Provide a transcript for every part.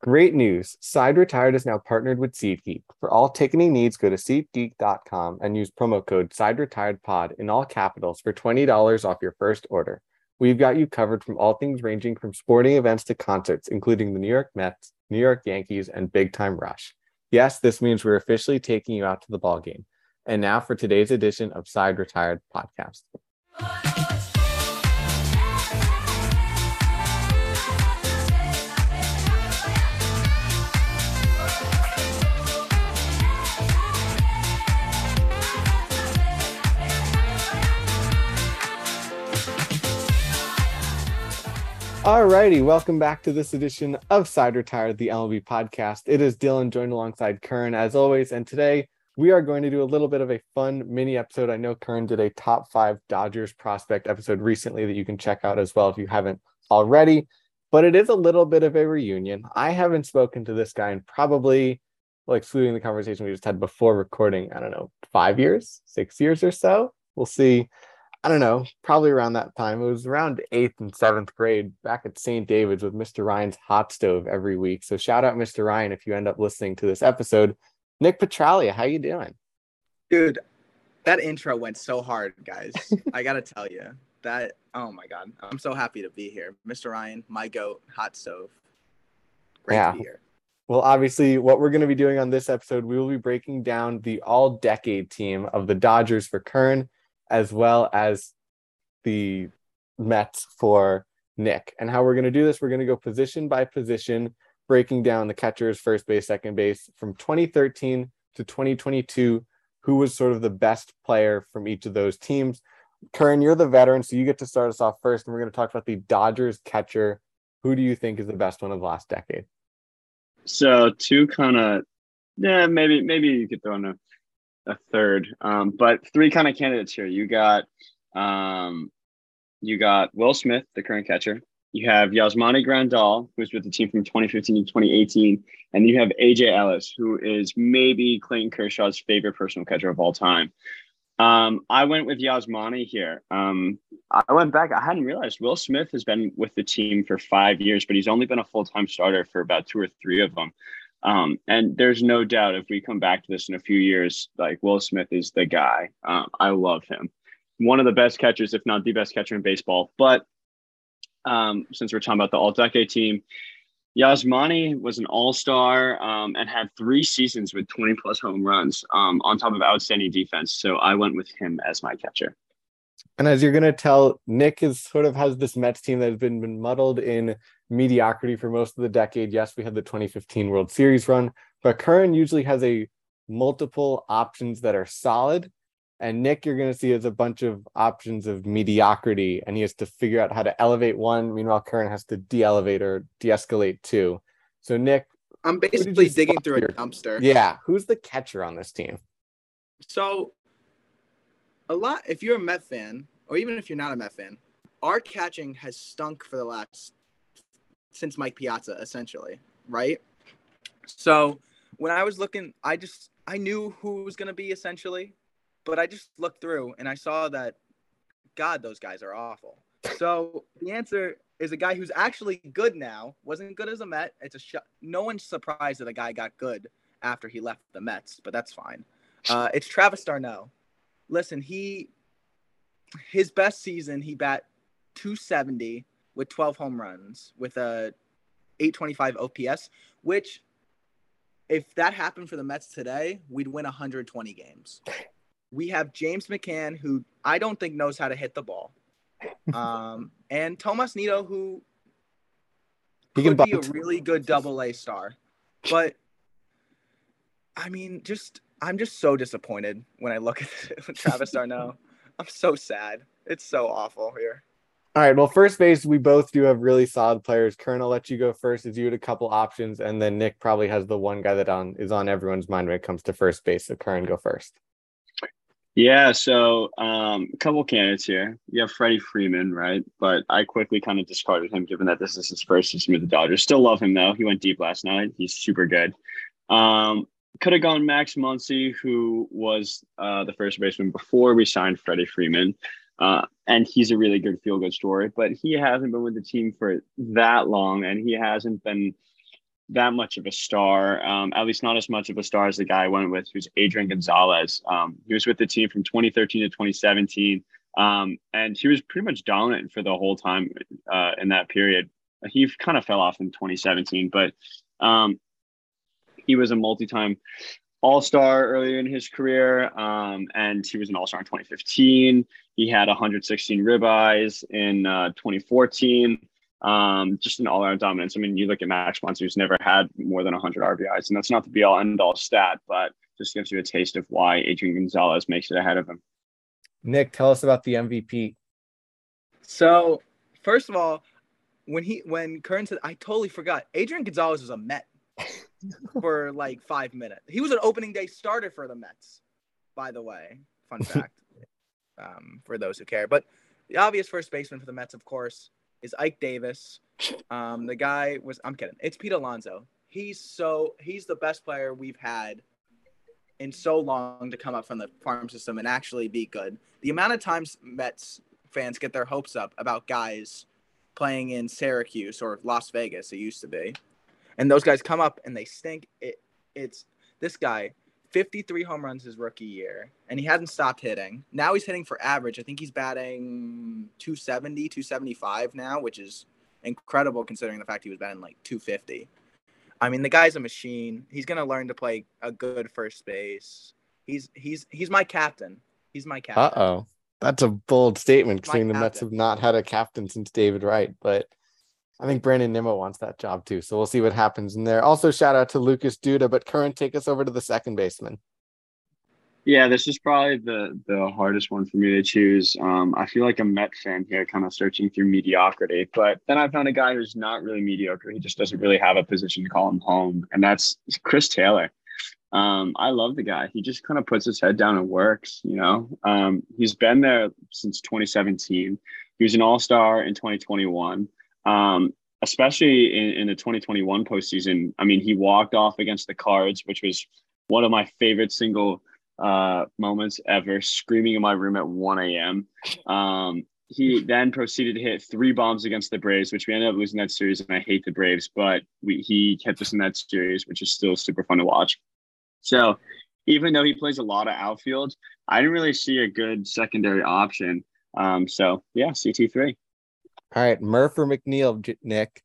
Great news. Side Retired is now partnered with SeatGeek. For all ticketing needs, go to SeatGeek.com and use promo code Side Retired Pod in all capitals for $20 off your first order. We've got you covered from all things ranging from sporting events to concerts, including the New York Mets, New York Yankees, and Big Time Rush. Yes, this means we're officially taking you out to the ball game. And now for today's edition of Side Retired Podcast. Alrighty, welcome back to this edition of Side Retired, the MLB podcast. It is Dylan joined alongside Kern as always, and today we are going to do a little bit of a fun mini episode. I know Kern did a top five Dodgers prospect episode recently that you can check out as well if you haven't already, but it is a little bit of a reunion. I haven't spoken to this guy in probably, like, excluding the conversation we just had before recording, I don't know, five years, six years or so. We'll see I don't know, probably around that time. It was around eighth and seventh grade back at St. David's with Mr. Ryan's hot stove every week. So shout out Mr. Ryan if you end up listening to this episode. Nick Petralia, how you doing? Dude, that intro went so hard, guys. I gotta tell you that. Oh my god, I'm so happy to be here, Mr. Ryan, my goat, hot stove. Great yeah. to be here. Well, obviously, what we're going to be doing on this episode, we will be breaking down the all-decade team of the Dodgers for Kern as well as the Mets for Nick. And how we're going to do this, we're going to go position by position, breaking down the catchers, first base, second base from 2013 to 2022. Who was sort of the best player from each of those teams? Kern, you're the veteran, so you get to start us off first. And we're going to talk about the Dodgers catcher. Who do you think is the best one of the last decade? So, two kind of, yeah, maybe maybe you could throw in a a third. Um, but three kind of candidates here. You got um, you got Will Smith, the current catcher. You have Yasmani Grandal, who's with the team from 2015 to 2018, and you have AJ Ellis, who is maybe Clayton Kershaw's favorite personal catcher of all time. Um, I went with Yasmani here. Um, I went back. I hadn't realized Will Smith has been with the team for five years, but he's only been a full time starter for about two or three of them. Um, and there's no doubt if we come back to this in a few years, like Will Smith is the guy. Um, I love him. One of the best catchers, if not the best catcher in baseball. But um, since we're talking about the all decade team, Yasmani was an all star um, and had three seasons with 20 plus home runs um, on top of outstanding defense. So I went with him as my catcher. And as you're going to tell, Nick is sort of has this Mets team that has been, been muddled in mediocrity for most of the decade. Yes, we had the 2015 World Series run, but Kern usually has a multiple options that are solid. And Nick, you're going to see has a bunch of options of mediocrity, and he has to figure out how to elevate one. Meanwhile, Kern has to de-elevate or de-escalate two. So, Nick, I'm basically digging through a dumpster. Yeah, who's the catcher on this team? So a lot if you're a Met fan, or even if you're not a Met fan, our catching has stunk for the last since Mike Piazza, essentially, right? So when I was looking, I just I knew who was gonna be essentially, but I just looked through and I saw that God, those guys are awful. So the answer is a guy who's actually good now. Wasn't good as a Met. It's a sh- no one's surprised that a guy got good after he left the Mets, but that's fine. Uh, it's Travis d'Arnaud listen, he his best season he bat 270 with 12 home runs with a 825 OPS, which if that happened for the Mets today, we'd win 120 games. We have James McCann, who I don't think knows how to hit the ball, um, and Tomas Nido, who he could be a really good double A star. But I mean, just I'm just so disappointed when I look at Travis d'Arnaud. I'm so sad. It's so awful here. All right. Well, first base, we both do have really solid players. Kern, I'll let you go first as you had a couple options, and then Nick probably has the one guy that on is on everyone's mind when it comes to first base. So Kern, go first. Yeah, so um, a couple candidates here. You have Freddie Freeman, right? But I quickly kind of discarded him given that this is his first season with the Dodgers. Still love him though. He went deep last night. He's super good. Um, could have gone Max Muncy, who was uh, the first baseman before we signed Freddie Freeman. Uh, and he's a really good feel good story, but he hasn't been with the team for that long and he hasn't been that much of a star, um, at least not as much of a star as the guy I went with, who's Adrian Gonzalez. Um, he was with the team from 2013 to 2017, um, and he was pretty much dominant for the whole time uh, in that period. He kind of fell off in 2017, but um, he was a multi-time all-star earlier in his career, um, and he was an all-star in 2015. He had 116 ribbies in uh, 2014 um, just an all around dominance. I mean, you look at Max Muncy, who's never had more than 100 RBIs, and that's not the be all end all stat, but just gives you a taste of why Adrian Gonzalez makes it ahead of him. Nick, tell us about the MVP. So, first of all, when he when Kern said, I totally forgot. Adrian Gonzalez was a Met for like five minutes. He was an opening day starter for the Mets, by the way. Fun fact um, for those who care. But the obvious first baseman for the Mets, of course, is Ike Davis. Um, the guy was I'm kidding. It's Pete Alonso. He's so he's the best player we've had in so long to come up from the farm system and actually be good. The amount of times Mets fans get their hopes up about guys playing in Syracuse or Las Vegas, it used to be, and those guys come up and they stink. It it's this guy 53 home runs his rookie year, and he hasn't stopped hitting. Now he's hitting for average. I think he's batting 270, 275 now, which is incredible considering the fact he was batting like 250. I mean, the guy's a machine. He's gonna learn to play a good first base. He's he's he's my captain. He's my captain. Uh oh, that's a bold statement considering the Mets have not had a captain since David Wright, but I think Brandon Nimmo wants that job too. So we'll see what happens in there. Also, shout out to Lucas Duda, but current take us over to the second baseman. Yeah, this is probably the the hardest one for me to choose. Um, I feel like a Met fan here, kind of searching through mediocrity. But then I found a guy who's not really mediocre. He just doesn't really have a position to call him home, and that's Chris Taylor. Um, I love the guy. He just kind of puts his head down and works. You know, um, he's been there since 2017. He was an All Star in 2021 um, especially in, in the 2021 postseason. I mean, he walked off against the Cards, which was one of my favorite single uh, moments ever, screaming in my room at 1 a.m. Um, he then proceeded to hit three bombs against the Braves, which we ended up losing that series. And I hate the Braves, but we, he kept us in that series, which is still super fun to watch. So even though he plays a lot of outfield, I didn't really see a good secondary option. Um, so yeah, CT3. All right, Murph or McNeil, Nick.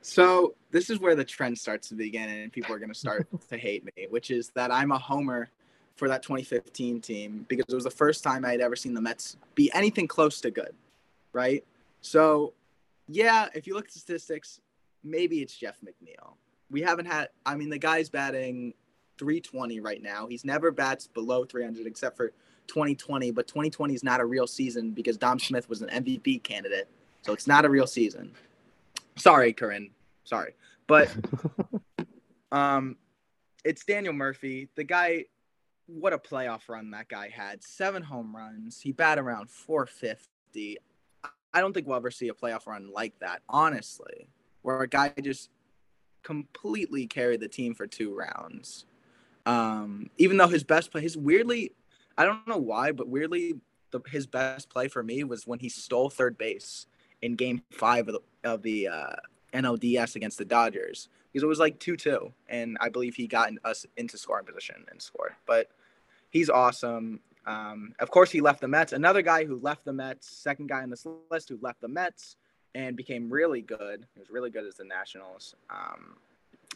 So this is where the trend starts to begin, and people are going to start to hate me, which is that I'm a homer for that 2015 team because it was the first time I had ever seen the Mets be anything close to good, right? So, yeah, if you look at statistics, maybe it's Jeff McNeil. We haven't had, I mean, the guy's batting 320 right now. He's never bats below 300 except for 2020, but 2020 is not a real season because Dom Smith was an MVP candidate. So it's not a real season. Sorry, Corinne. Sorry. But um it's Daniel Murphy. The guy what a playoff run that guy had. Seven home runs. He bat around 450. I don't think we'll ever see a playoff run like that, honestly, where a guy just completely carried the team for two rounds. Um, even though his best play, his weirdly I don't know why, but weirdly, the, his best play for me was when he stole third base in Game Five of the, of the uh, NLDS against the Dodgers because it was like two two, and I believe he got us into scoring position and scored. But he's awesome. Um, of course, he left the Mets. Another guy who left the Mets, second guy on this list who left the Mets and became really good. He was really good as the Nationals. Um,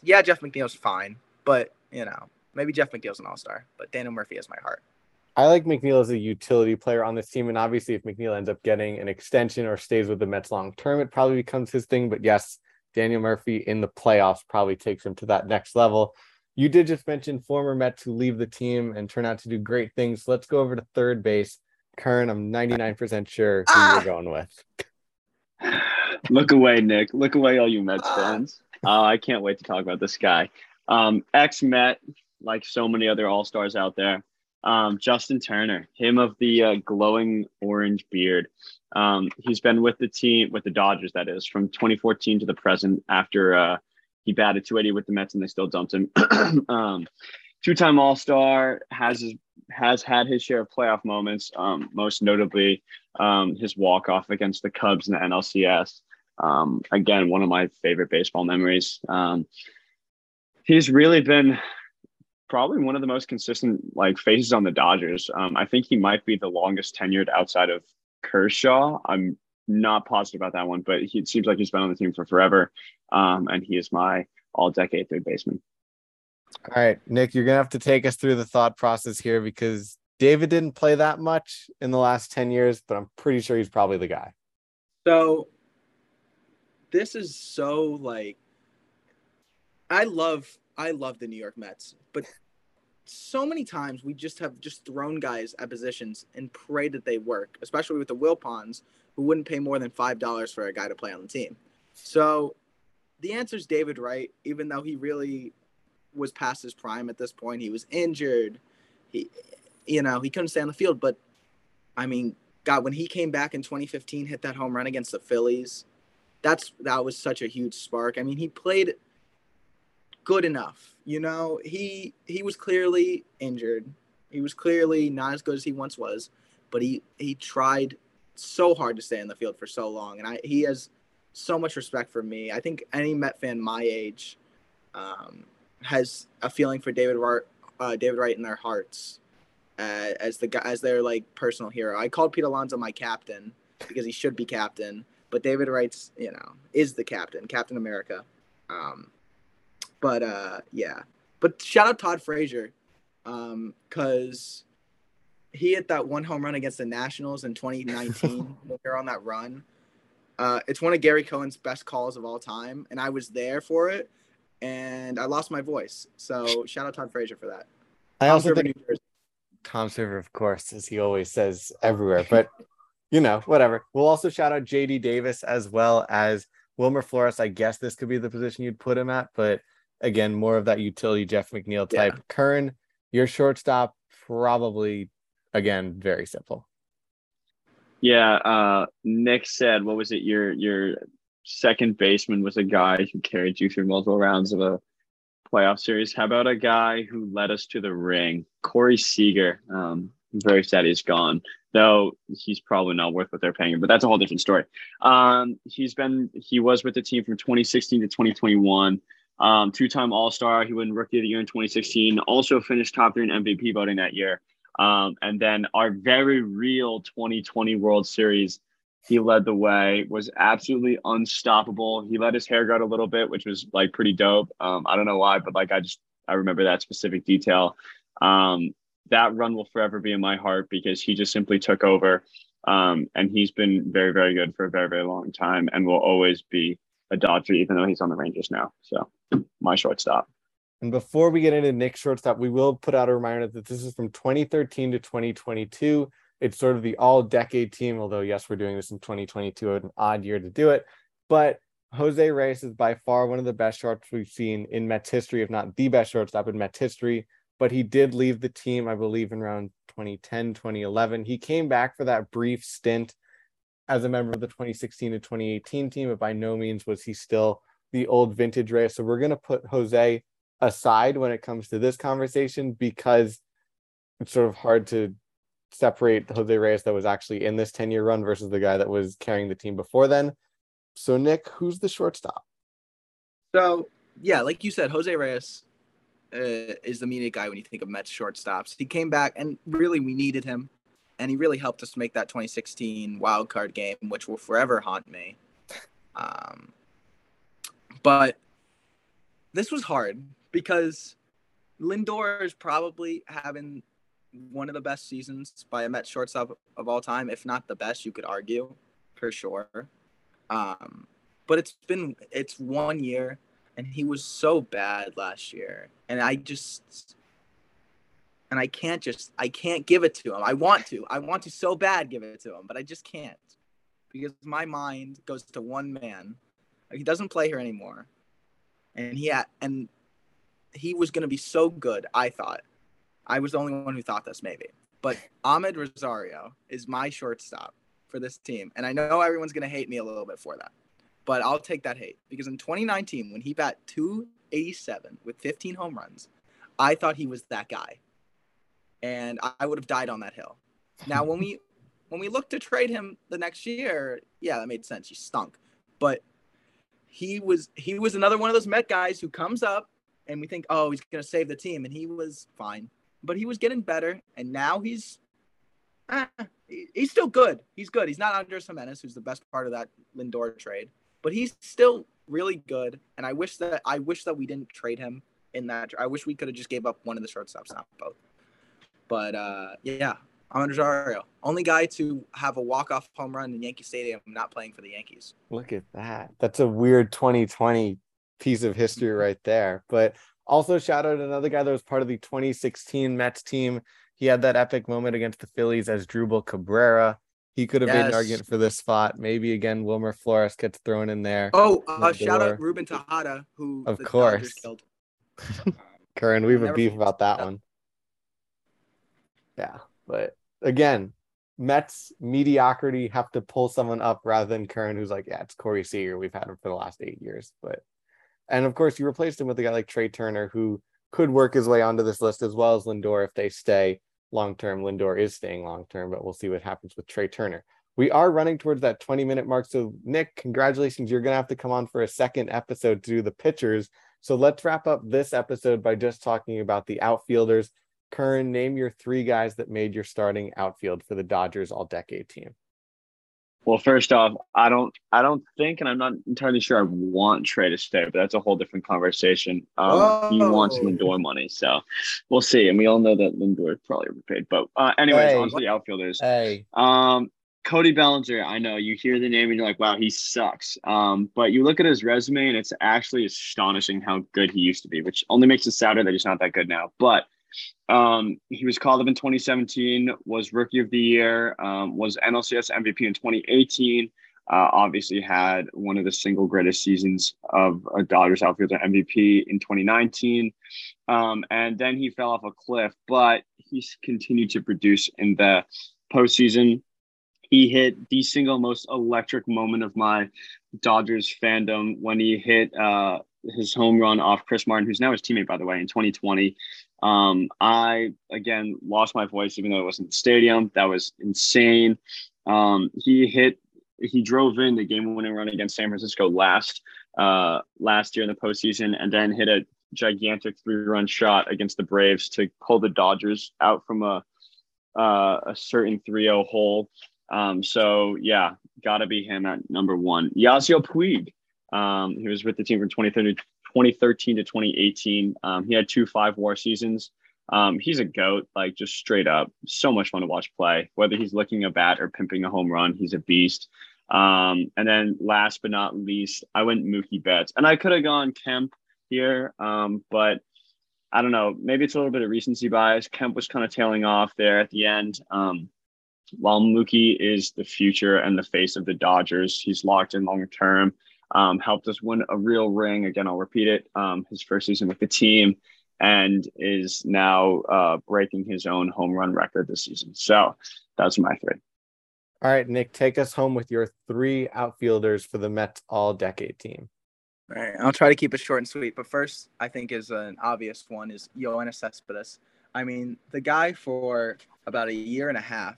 yeah, Jeff McNeil's fine, but you know, maybe Jeff McNeil's an all star, but Daniel Murphy has my heart. I like McNeil as a utility player on this team. And obviously, if McNeil ends up getting an extension or stays with the Mets long term, it probably becomes his thing. But yes, Daniel Murphy in the playoffs probably takes him to that next level. You did just mention former Mets who leave the team and turn out to do great things. Let's go over to third base. Kern, I'm 99% sure who ah! you're going with. Look away, Nick. Look away, all you Mets fans. Uh, I can't wait to talk about this guy. Um, Ex Met, like so many other All Stars out there, um, Justin Turner, him of the uh, glowing orange beard. Um, he's been with the team, with the Dodgers, that is, from 2014 to the present after uh, he batted 280 with the Mets and they still dumped him. um, two-time All-Star, has his, has had his share of playoff moments, um, most notably um, his walk-off against the Cubs in the NLCS. Um, again, one of my favorite baseball memories. He's really been probably one of the most consistent like faces on the Dodgers. Um, I think he might be the longest tenured outside of Kershaw. I'm not positive about that one, but he, it seems like he's been on the team for forever. Um, and he is my all decade third baseman. All right, Nick, you're gonna have to take us through the thought process here because David didn't play that much in the last 10 years, but I'm pretty sure he's probably the guy. So this is so like I love I love the New York Mets, but so many times we just have just thrown guys at positions and pray that they work, especially with the Wilpons, who wouldn't pay more than five dollars for a guy to play on the team. So the answer is David Wright, even though he really was past his prime at this point. He was injured. He you know, he couldn't stay on the field, but I mean, God, when he came back in 2015, hit that home run against the Phillies, that's that was such a huge spark. I mean, he played good enough. You know, he he was clearly injured. He was clearly not as good as he once was, but he he tried so hard to stay in the field for so long, and I he has so much respect for me. I think any Met fan my age um, has a feeling for David Wright, uh, David Wright in their hearts uh, as the guy as their like personal hero. I called Pete Alonso my captain because he should be captain, but David Wright's you know is the captain, Captain America. Um, but uh, yeah, but shout out Todd Frazier because um, he hit that one home run against the Nationals in 2019 when we were on that run. Uh, it's one of Gary Cohen's best calls of all time, and I was there for it, and I lost my voice. So shout out Todd Frazier for that. I Tom also think Tom Seaver, of course, as he always says everywhere, but you know, whatever. We'll also shout out JD Davis as well as Wilmer Flores. I guess this could be the position you'd put him at, but again, more of that utility Jeff McNeil type. Yeah. Kern, your shortstop, probably again, very simple. Yeah, uh, Nick said, what was it? Your your second baseman was a guy who carried you through multiple rounds of a playoff series. How about a guy who led us to the ring, Corey Seager? Um, I'm very sad he's gone, though he's probably not worth what they're paying him. But that's a whole different story. Um, he's been he was with the team from 2016 to 2021. Um, two-time All-Star. He won Rookie of the Year in 2016. Also finished top three in MVP voting that year. Um, and then our very real 2020 World Series, he led the way. Was absolutely unstoppable. He let his hair go a little bit, which was like pretty dope. Um, I don't know why, but like I just I remember that specific detail. Um, that run will forever be in my heart because he just simply took over. Um, and he's been very, very good for a very, very long time and will always be a Dodger, even though he's on the Rangers now. So my shortstop. And before we get into Nick's shortstop, we will put out a reminder that this is from 2013 to 2022. It's sort of the all decade team, although, yes, we're doing this in 2022, an odd year to do it. But Jose Reyes is by far one of the best shorts we've seen in Mets history, if not the best shortstop in Mets history. But he did leave the team, I believe, in around 2010, 2011. He came back for that brief stint as a member of the 2016 to 2018 team, but by no means was he still the old vintage Reyes. So we're going to put Jose aside when it comes to this conversation because it's sort of hard to separate Jose Reyes that was actually in this 10 year run versus the guy that was carrying the team before then. So, Nick, who's the shortstop? So, yeah, like you said, Jose Reyes uh, is the immediate guy when you think of Mets shortstops. He came back, and really, we needed him and he really helped us make that 2016 wild card game, which will forever haunt me. Um, but this was hard because Lindor is probably having one of the best seasons by a Met shortstop of all time, if not the best. You could argue, for sure. Um, but it's been it's one year, and he was so bad last year, and I just and I can't just I can't give it to him. I want to. I want to so bad give it to him, but I just can't. Because my mind goes to one man. He doesn't play here anymore. And he had, and he was going to be so good, I thought. I was the only one who thought this maybe. But Amed Rosario is my shortstop for this team. And I know everyone's going to hate me a little bit for that. But I'll take that hate because in 2019 when he bat 287 with 15 home runs, I thought he was that guy and I would have died on that hill. Now, when we when we looked to trade him the next year, yeah, that made sense. He stunk, but he was he was another one of those Met guys who comes up and we think, oh, he's gonna save the team, and he was fine, but he was getting better, and now he's eh, he's still good. He's good. He's not Andres Gimenez, who's the best part of that Lindor trade, but he's still really good. And I wish that I wish that we didn't trade him in that. I wish we could have just gave up one of the shortstops, not both. But uh, yeah, Amed Rosario, only guy to have a walk-off home run in Yankee Stadium, not playing for the Yankees. Look at that. That's a weird 2020 piece of history right there. But also shout out another guy that was part of the 2016 Mets team. He had that epic moment against the Phillies Asdrubal Cabrera. He could have yes. made an argument for this spot. Maybe again, Wilmer Flores gets thrown in there. Oh, uh, shout out Ruben Tejada, who of course killed. Curran, we have a beef about that one. Yeah, but again, Mets mediocrity have to pull someone up rather than Curran, who's like, yeah, it's Corey Seager. We've had him for the last eight years. But and of course, you replaced him with a guy like Trea Turner, who could work his way onto this list as well as Lindor if they stay long term. Lindor is staying long term, but we'll see what happens with Trea Turner. We are running towards that 20 minute mark. So, Nick, congratulations. You're going to have to come on for a second episode to do the pitchers. So, let's wrap up this episode by just talking about the outfielders. Curran, name your three guys that made your starting outfield for the Dodgers all decade team. Well, first off, I don't, I don't think, and I'm not entirely sure I want Trea to stay, but that's a whole different conversation. Um, he wants Lindor money, so we'll see. And we all know that Lindor is probably overpaid. But uh, anyways, hey. on to the outfielders. Hey, um, Cody Bellinger. I know you hear the name and you're like, wow, he sucks. Um, but you look at his resume and it's actually astonishing how good he used to be, which only makes it sadder that he's not that good now. But um, he was called up in 2017, was Rookie of the Year, um, was NLCS MVP in 2018. Uh, obviously, had one of the single greatest seasons of a Dodgers outfielder MVP in 2019. Um, and then he fell off a cliff, but he's continued to produce in the postseason. He hit the single most electric moment of my Dodgers fandom when he hit uh, his home run off Chris Martin, who's now his teammate, by the way, in 2020. Um, I again lost my voice, even though it wasn't the stadium. That was insane. Um, he hit, he drove in the game-winning run against San Francisco last uh, last year in the postseason, and then hit a gigantic three-run shot against the Braves to pull the Dodgers out from a uh, a certain 3-0 hole. Um, so yeah, gotta be him at number one. Yasiel Puig. Um, he was with the team from 2013, 2013 to 2018. Um, he had two five war seasons. Um, he's a goat, like just straight up. So much fun to watch play. Whether he's licking a bat or pimping a home run, he's a beast. Um, and then last but not least, I went Mookie Betts, and I could have gone Kemp here, um, but I don't know. Maybe it's a little bit of recency bias. Kemp was kind of tailing off there at the end. Um, while Mookie is the future and the face of the Dodgers, he's locked in long term um, helped us win a real ring. Again, I'll repeat it. Um, his first season with the team, and is now uh, breaking his own home run record this season. So that's my three. All right, Nick, take us home with your three outfielders for the Mets All Decade team. All right, I'll try to keep it short and sweet. But first, I think is an obvious one is Yoenis Cespedes. I mean, the guy for about a year and a half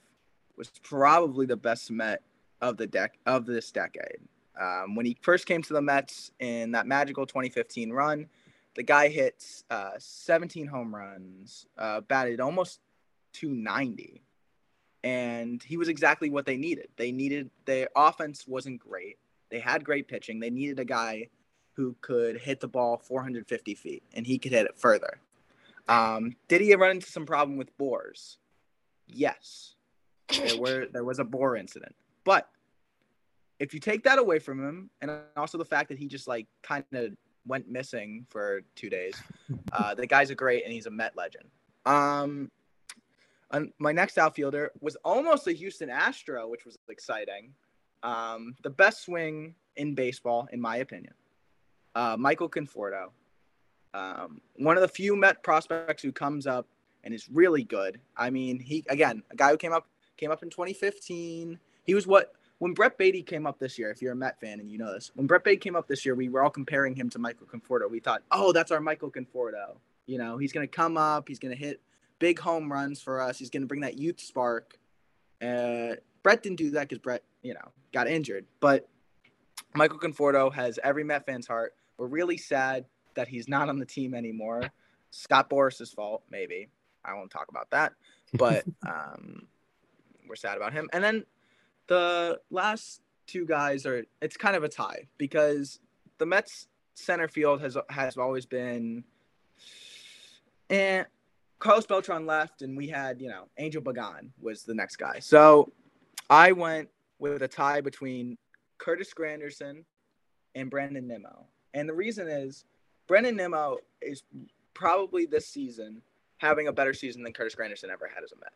was probably the best Met of the deck of this decade. Um, when he first came to the Mets in that magical 2015 run, the guy hit uh, 17 home runs, uh, batted almost 290, and he was exactly what they needed. They needed their offense wasn't great. They had great pitching. They needed a guy who could hit the ball 450 feet, and he could hit it further. Um, did he run into some problem with boars? Yes, there were there was a boar incident, but if you take that away from him, and also the fact that he just like kind of went missing for two days, uh, the guy's a great and he's a Met legend. Um, and my next outfielder was almost a Houston Astro, which was exciting. Um, the best swing in baseball, in my opinion, uh, Michael Conforto. Um, one of the few Met prospects who comes up and is really good. I mean, he again, a guy who came up came up in 2015. He was what when Brett Baty came up this year, if you're a Met fan and you know this, when Brett Baty came up this year, we were all comparing him to Michael Conforto. We thought, oh, that's our Michael Conforto. You know, he's going to come up, he's going to hit big home runs for us, he's going to bring that youth spark. Uh, Brett didn't do that because Brett, you know, got injured. But Michael Conforto has every Met fan's heart. We're really sad that he's not on the team anymore. Scott Boras's fault, maybe. I won't talk about that, but um, we're sad about him. And then the last two guys are it's kind of a tie because the Mets center field has has always been and Carlos Beltran left and we had, you know, Angel Pagan was the next guy. So I went with a tie between Curtis Granderson and Brandon Nimmo. And the reason is Brandon Nimmo is probably this season having a better season than Curtis Granderson ever had as a Met,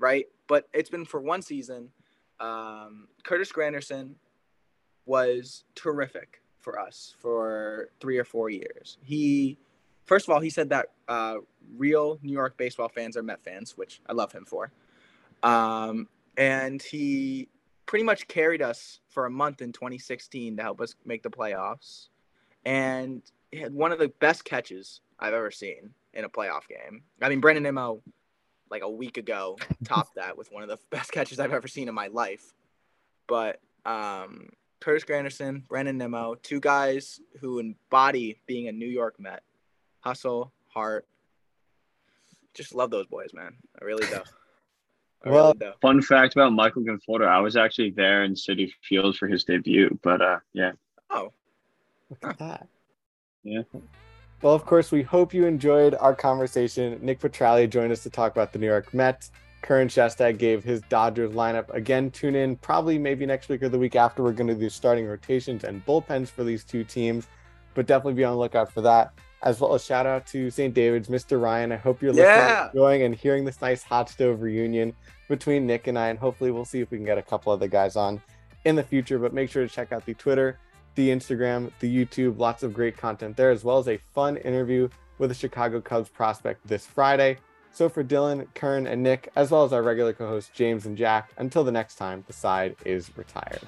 right? But it's been for one season. Um, Curtis Granderson was terrific for us for three or four years. He, first of all, he said that uh, real New York baseball fans are Met fans, which I love him for. Um, and he pretty much carried us for a month in 2016 to help us make the playoffs. And had one of the best catches I've ever seen in a playoff game. I mean, Brandon Nimmo, like a week ago, topped that with one of the best catches I've ever seen in my life. But um, Curtis Granderson, Brandon Nimmo, two guys who embody being a New York Met. Hustle, heart. Just love those boys, man. I really do. I Well, really do. Fun fact about Michael Conforto: I was actually there in Citi Field for his debut. But uh, yeah, Oh, Look at that. Yeah. Well, of course, we hope you enjoyed our conversation. Nick Petralia joined us to talk about the New York Mets. Curran Shestag gave his Dodgers lineup. Again, tune in probably maybe next week or the week after. We're going to do starting rotations and bullpens for these two teams, but definitely be on the lookout for that. As well as shout out to St. David's, Mr. Ryan. I hope you're Yeah. enjoying, and hearing this nice hot stove reunion between Nick and I. And hopefully, we'll see if we can get a couple other guys on in the future. But make sure to check out the Twitter, the Instagram, the YouTube. Lots of great content there, as well as a fun interview with a Chicago Cubs prospect this Friday. So for Dylan, Kern, and Nick, as well as our regular co hosts James and Jack, until the next time, the side is retired.